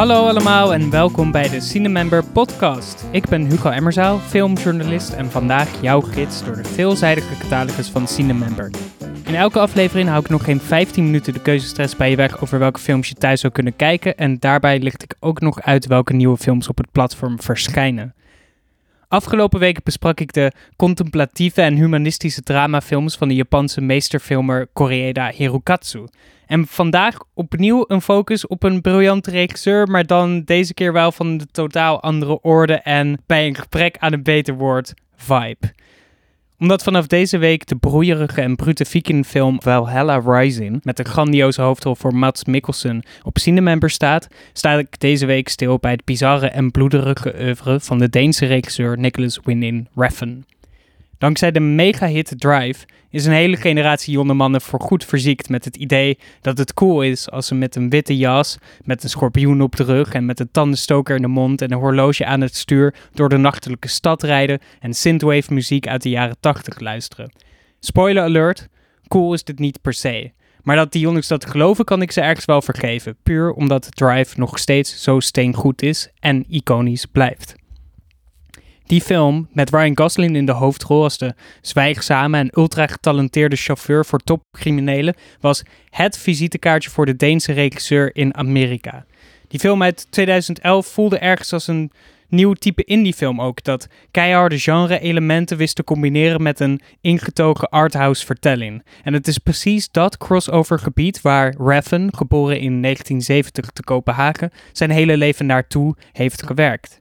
Hallo allemaal en welkom bij de Cinemember podcast. Ik ben Hugo Emmerzaal, filmjournalist en vandaag jouw gids door de veelzijdige catalogus van Cinemember. In elke aflevering hou ik nog geen 15 minuten de keuzestress bij je weg over welke films je thuis zou kunnen kijken en daarbij licht ik ook nog uit welke nieuwe films op het platform verschijnen. Afgelopen weken besprak ik de contemplatieve en humanistische dramafilms van de Japanse meesterfilmer Koreeda Hirokatsu. En vandaag opnieuw een focus op een briljante regisseur, maar dan deze keer wel van de totaal andere orde en bij een gebrek aan een beter woord, vibe omdat vanaf deze week de broeierige en brute vikingfilm Valhalla Rising met een grandioze hoofdrol voor Mats Mikkelsen op Cinemember staat, sta ik deze week stil bij het bizarre en bloederige oeuvre van de Deense regisseur Nicholas Winding Refn. Dankzij de mega-hit Drive is een hele generatie jonge mannen voorgoed verziekt met het idee dat het cool is als ze met een witte jas, met een schorpioen op de rug en met een tandenstoker in de mond en een horloge aan het stuur door de nachtelijke stad rijden en synthwave muziek uit de jaren 80 luisteren. Spoiler alert, cool is dit niet per se. Maar dat die jongens dat geloven kan ik ze ergens wel vergeven, puur omdat Drive nog steeds zo steengoed is en iconisch blijft. Die film, met Ryan Gosling in de hoofdrol als de zwijgzame en ultra getalenteerde chauffeur voor topcriminelen, was het visitekaartje voor de Deense regisseur in Amerika. Die film uit 2011 voelde ergens als een nieuw type indiefilm ook, dat keiharde genre-elementen wist te combineren met een ingetogen arthouse vertelling. En het is precies dat crossover gebied waar Refn, geboren in 1970 te Kopenhagen, zijn hele leven naartoe heeft gewerkt.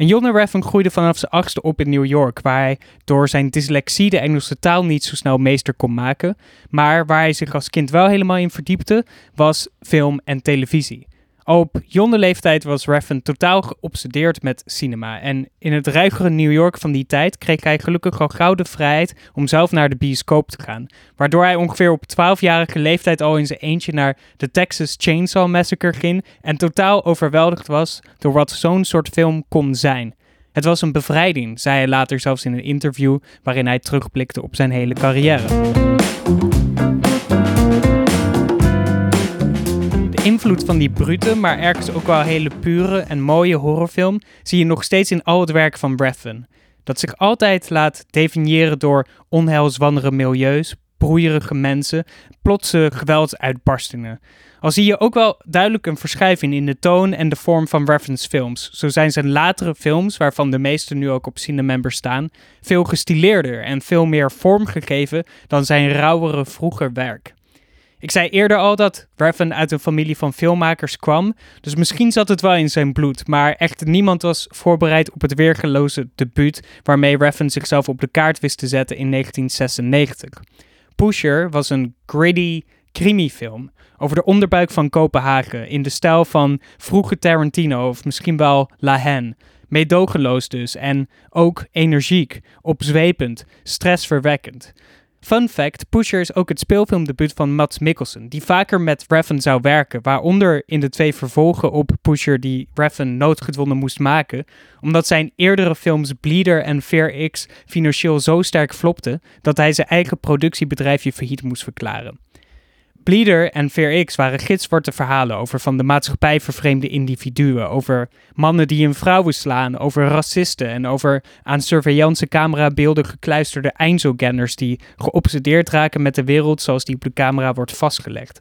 En Jonne Refn groeide vanaf zijn achtste op in New York, waar hij door zijn dyslexie de Engelse taal niet zo snel meester kon maken. Maar waar hij zich als kind wel helemaal in verdiepte, was film en televisie. Op jonge leeftijd was Refn totaal geobsedeerd met cinema. En in het ruigere New York van die tijd kreeg hij gelukkig al gauw de vrijheid om zelf naar de bioscoop te gaan. Waardoor hij ongeveer op 12-jarige leeftijd al in zijn eentje naar de Texas Chainsaw Massacre ging en totaal overweldigd was door wat zo'n soort film kon zijn. Het was een bevrijding, zei hij later zelfs in een interview waarin hij terugblikte op zijn hele carrière. Invloed van die brute, maar ergens ook wel hele pure en mooie horrorfilm zie je nog steeds in al het werk van Breffen. Dat zich altijd laat definiëren door onheilswannere milieus, broeierige mensen, plotse geweldsuitbarstingen. Al zie je ook wel duidelijk een verschuiving in de toon en de vorm van reference films. Zo zijn zijn latere films, waarvan de meeste nu ook op Cinemember staan, veel gestileerder en veel meer vormgegeven dan zijn rauwere vroeger werk. Ik zei eerder al dat Refn uit een familie van filmmakers kwam, dus misschien zat het wel in zijn bloed, maar echt niemand was voorbereid op het weergeloze debuut waarmee Refn zichzelf op de kaart wist te zetten in 1996. Pusher was een gritty crimi-film over de onderbuik van Kopenhagen in de stijl van vroege Tarantino of misschien wel La Haine. Meedogenloos dus en ook energiek, opzwepend, stressverwekkend. Fun fact, Pusher is ook het speelfilmdebuut van Mats Mikkelsen, die vaker met Refn zou werken, waaronder in de twee vervolgen op Pusher die Refn noodgedwongen moest maken, omdat zijn eerdere films Bleeder en Fair X financieel zo sterk flopten dat hij zijn eigen productiebedrijfje failliet moest verklaren. Bleeder en Fair X waren gitzwarte verhalen over van de maatschappij vervreemde individuen, over mannen die hun vrouwen slaan, over racisten en over aan surveillance camerabeelden gekluisterde Einzelganners die geobsedeerd raken met de wereld zoals die op de camera wordt vastgelegd.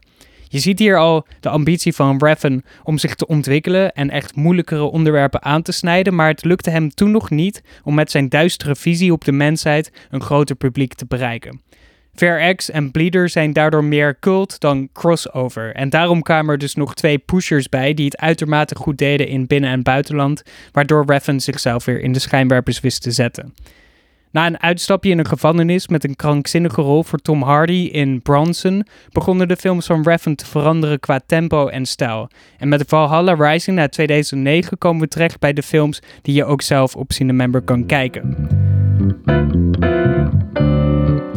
Je ziet hier al de ambitie van Refn om zich te ontwikkelen en echt moeilijkere onderwerpen aan te snijden, maar het lukte hem toen nog niet om met zijn duistere visie op de mensheid een groter publiek te bereiken. Fair X en Bleeder zijn daardoor meer cult dan crossover. En daarom kwamen er dus nog twee pushers bij die het uitermate goed deden in binnen- en buitenland, waardoor Refn zichzelf weer in de schijnwerpers wist te zetten. Na een uitstapje in een gevangenis met een krankzinnige rol voor Tom Hardy in Bronson, begonnen de films van Refn te veranderen qua tempo en stijl. En met Valhalla Rising uit 2009 komen we terecht bij de films die je ook zelf op Cinemember kan kijken.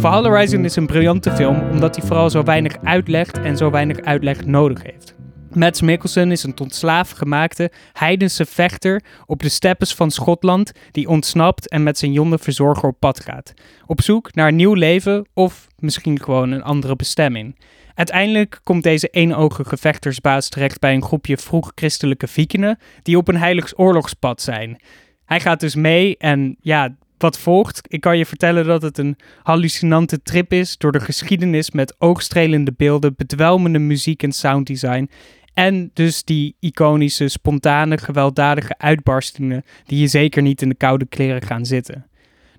Valhalla Rising is een briljante film omdat hij vooral zo weinig uitlegt en zo weinig uitleg nodig heeft. Mads Mikkelsen is een tot slaaf gemaakte heidense vechter op de steppes van Schotland die ontsnapt en met zijn jonge verzorger op pad gaat. Op zoek naar een nieuw leven of misschien gewoon een andere bestemming. Uiteindelijk komt deze eenogige vechtersbaas terecht bij een groepje vroeg-christelijke vikingen die op een heiligs oorlogspad zijn. Hij gaat dus mee en ja, wat volgt? Ik kan je vertellen dat het een hallucinante trip is door de geschiedenis met oogstrelende beelden, bedwelmende muziek en sounddesign. En dus die iconische, spontane, gewelddadige uitbarstingen die je zeker niet in de koude kleren gaan zitten.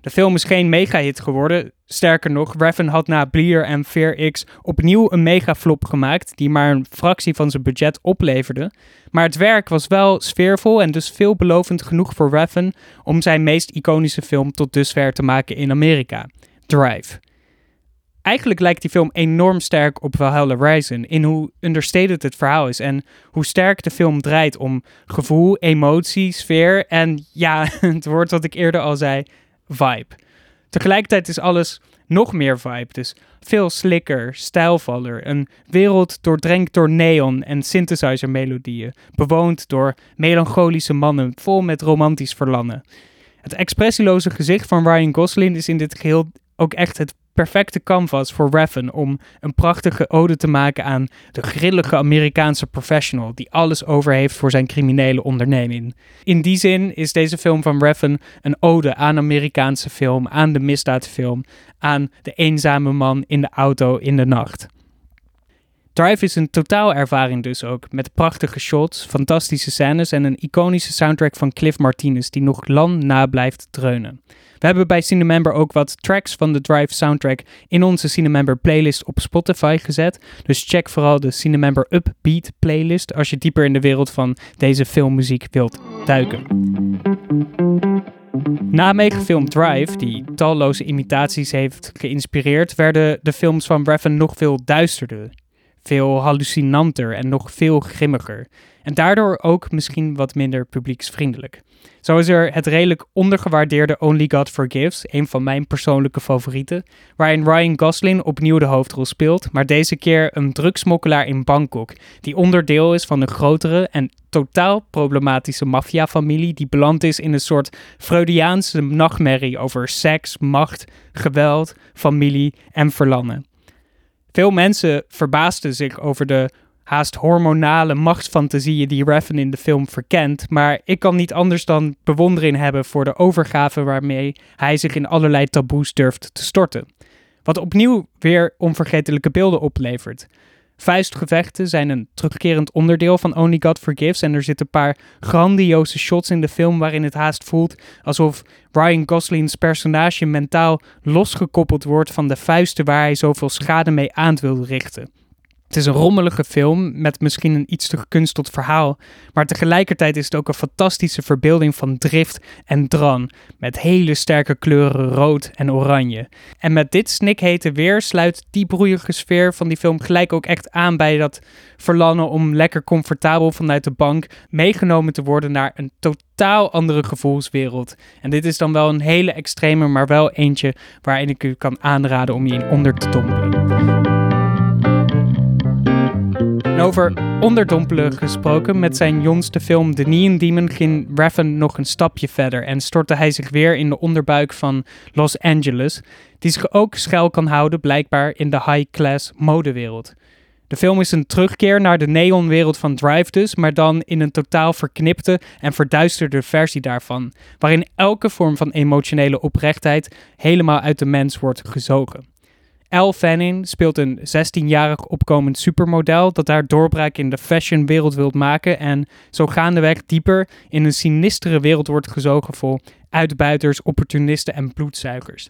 De film is geen mega-hit geworden. Sterker nog, Raven had na Bleer en Fear X opnieuw een mega-flop gemaakt, die maar een fractie van zijn budget opleverde. Maar het werk was wel sfeervol en dus veelbelovend genoeg voor Raven om zijn meest iconische film tot dusver te maken in Amerika: Drive. Eigenlijk lijkt die film enorm sterk op Valhalla Rising in hoe understated het verhaal is en hoe sterk de film draait om gevoel, emotie, sfeer en ja, het woord wat ik eerder al zei, vibe. Tegelijkertijd is alles nog meer vibe, dus veel slikker, stijlvaller, een wereld doordrenkt door neon en synthesizer melodieën, bewoond door melancholische mannen vol met romantisch verlangen. Het expressieloze gezicht van Ryan Gosling is in dit geheel ook echt het perfecte canvas voor Raffen om een prachtige ode te maken aan de grillige Amerikaanse professional die alles over heeft voor zijn criminele onderneming. In die zin is deze film van Raffen een ode aan Amerikaanse film, aan de misdaadfilm, aan de eenzame man in de auto in de nacht. Drive is een totaalervaring dus ook, met prachtige shots, fantastische scènes en een iconische soundtrack van Cliff Martinez die nog lang na blijft dreunen. We hebben bij Cinemember ook wat tracks van de Drive soundtrack in onze Cinemember playlist op Spotify gezet. Dus check vooral de Cinemember Upbeat playlist als je dieper in de wereld van deze filmmuziek wilt duiken. Na megafilm Drive, die talloze imitaties heeft geïnspireerd, werden de films van Raven nog veel duisterder, veel hallucinanter en nog veel grimmiger. En daardoor ook misschien wat minder publieksvriendelijk. Zo is er het redelijk ondergewaardeerde Only God Forgives, een van mijn persoonlijke favorieten, waarin Ryan Gosling opnieuw de hoofdrol speelt, maar deze keer een drugsmokkelaar in Bangkok, die onderdeel is van een grotere en totaal problematische maffiafamilie die beland is in een soort Freudiaanse nachtmerrie over seks, macht, geweld, familie en verlangen. Veel mensen verbaasden zich over de haast hormonale machtsfantasieën die Raven in de film verkent, maar ik kan niet anders dan bewondering hebben voor de overgave waarmee hij zich in allerlei taboes durft te storten. Wat opnieuw weer onvergetelijke beelden oplevert. Vuistgevechten zijn een terugkerend onderdeel van Only God Forgives en er zitten een paar grandioze shots in de film waarin het haast voelt alsof Ryan Gosling's personage mentaal losgekoppeld wordt van de vuisten waar hij zoveel schade mee aan wil richten. Het is een rommelige film met misschien een iets te gekunsteld verhaal, maar tegelijkertijd is het ook een fantastische verbeelding van drift en dran, met hele sterke kleuren rood en oranje. En met dit snikhete weer sluit die broeierige sfeer van die film gelijk ook echt aan bij dat verlangen om lekker comfortabel vanuit de bank meegenomen te worden naar een totaal andere gevoelswereld. En dit is dan wel een hele extreme, maar wel eentje waarin ik u kan aanraden om je in onder te dompelen. En over onderdompelen gesproken, met zijn jongste film The Neon Demon ging Raffen nog een stapje verder en stortte hij zich weer in de onderbuik van Los Angeles, die zich ook schuil kan houden blijkbaar in de high-class modewereld. De film is een terugkeer naar de neonwereld van Drive dus, maar dan in een totaal verknipte en verduisterde versie daarvan, waarin elke vorm van emotionele oprechtheid helemaal uit de mens wordt gezogen. Elle Fanning speelt een 16-jarig opkomend supermodel dat haar doorbraak in de fashionwereld wilt maken en zo gaandeweg dieper in een sinistere wereld wordt gezogen vol uitbuiters, opportunisten en bloedzuigers.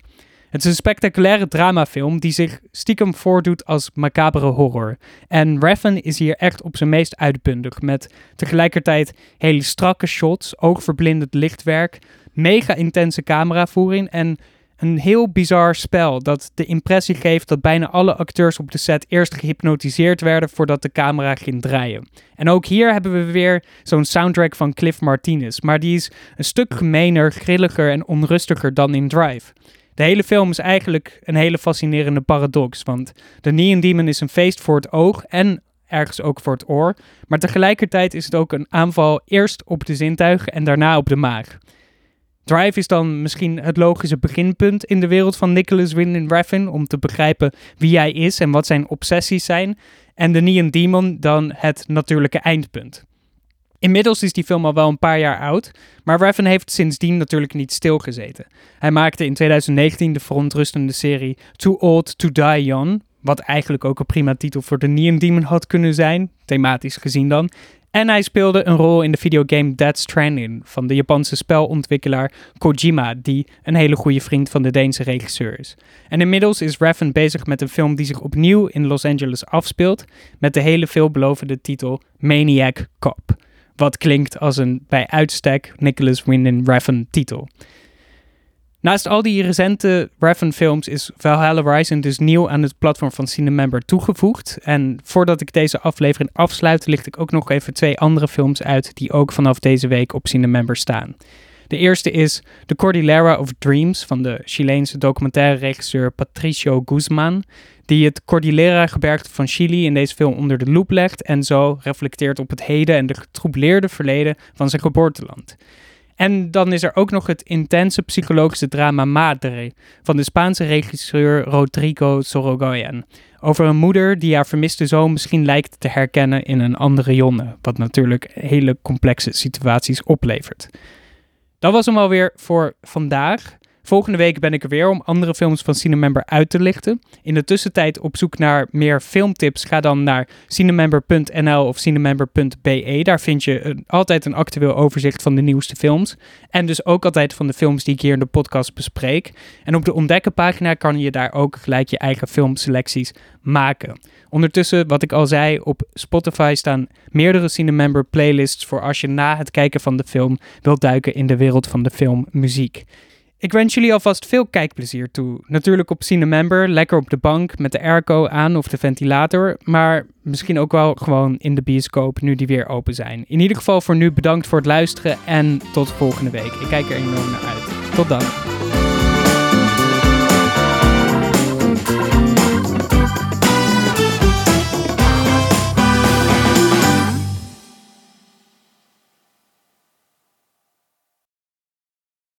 Het is een spectaculaire dramafilm die zich stiekem voordoet als macabere horror. En Raffen is hier echt op zijn meest uitbundig, met tegelijkertijd hele strakke shots, oogverblindend lichtwerk, mega intense cameravoering en een heel bizar spel dat de impressie geeft dat bijna alle acteurs op de set eerst gehypnotiseerd werden voordat de camera ging draaien. En ook hier hebben we weer zo'n soundtrack van Cliff Martinez, maar die is een stuk gemener, grilliger en onrustiger dan in Drive. De hele film is eigenlijk een hele fascinerende paradox, want The Neon Demon is een feest voor het oog en ergens ook voor het oor. Maar tegelijkertijd is het ook een aanval eerst op de zintuigen en daarna op de maag. Drive is dan misschien het logische beginpunt in de wereld van Nicholas Winding Refn om te begrijpen wie hij is en wat zijn obsessies zijn. En The Neon Demon dan het natuurlijke eindpunt. Inmiddels is die film al wel een paar jaar oud, maar Refn heeft sindsdien natuurlijk niet stilgezeten. Hij maakte in 2019 de verontrustende serie Too Old to Die Young, wat eigenlijk ook een prima titel voor de Neon Demon had kunnen zijn, thematisch gezien dan. En hij speelde een rol in de videogame Dead Stranding van de Japanse spelontwikkelaar Kojima, die een hele goede vriend van de Deense regisseur is. En inmiddels is Refn bezig met een film die zich opnieuw in Los Angeles afspeelt, met de hele veelbelovende titel Maniac Cop. Wat klinkt als een bij uitstek Nicholas Winding Refn titel. Naast al die recente Refn-films is Valhalla Rising dus nieuw aan het platform van Cinemember toegevoegd. En voordat ik deze aflevering afsluit, licht ik ook nog even twee andere films uit die ook vanaf deze week op Cinemember staan. De eerste is The Cordillera of Dreams van de Chileense documentaire regisseur Patricio Guzman, die het Cordillera-gebergte van Chili in deze film onder de loep legt en zo reflecteert op het heden en de getroubleerde verleden van zijn geboorteland. En dan is er ook nog het intense psychologische drama Madre van de Spaanse regisseur Rodrigo Sorogoyen. Over een moeder die haar vermiste zoon misschien lijkt te herkennen in een andere jonne. Wat natuurlijk hele complexe situaties oplevert. Dat was hem alweer voor vandaag. Volgende week ben ik er weer om andere films van Cinemember uit te lichten. In de tussentijd op zoek naar meer filmtips, ga dan naar cinemember.nl of cinemember.be. Daar vind je altijd een actueel overzicht van de nieuwste films. En dus ook altijd van de films die ik hier in de podcast bespreek. En op de ontdekkenpagina kan je daar ook gelijk je eigen filmselecties maken. Ondertussen, wat ik al zei, op Spotify staan meerdere Cinemember playlists voor als je na het kijken van de film wilt duiken in de wereld van de filmmuziek. Ik wens jullie alvast veel kijkplezier toe. Natuurlijk op Cinemember, lekker op de bank met de airco aan of de ventilator. Maar misschien ook wel gewoon in de bioscoop nu die weer open zijn. In ieder geval voor nu bedankt voor het luisteren en tot volgende week. Ik kijk er enorm naar uit. Tot dan.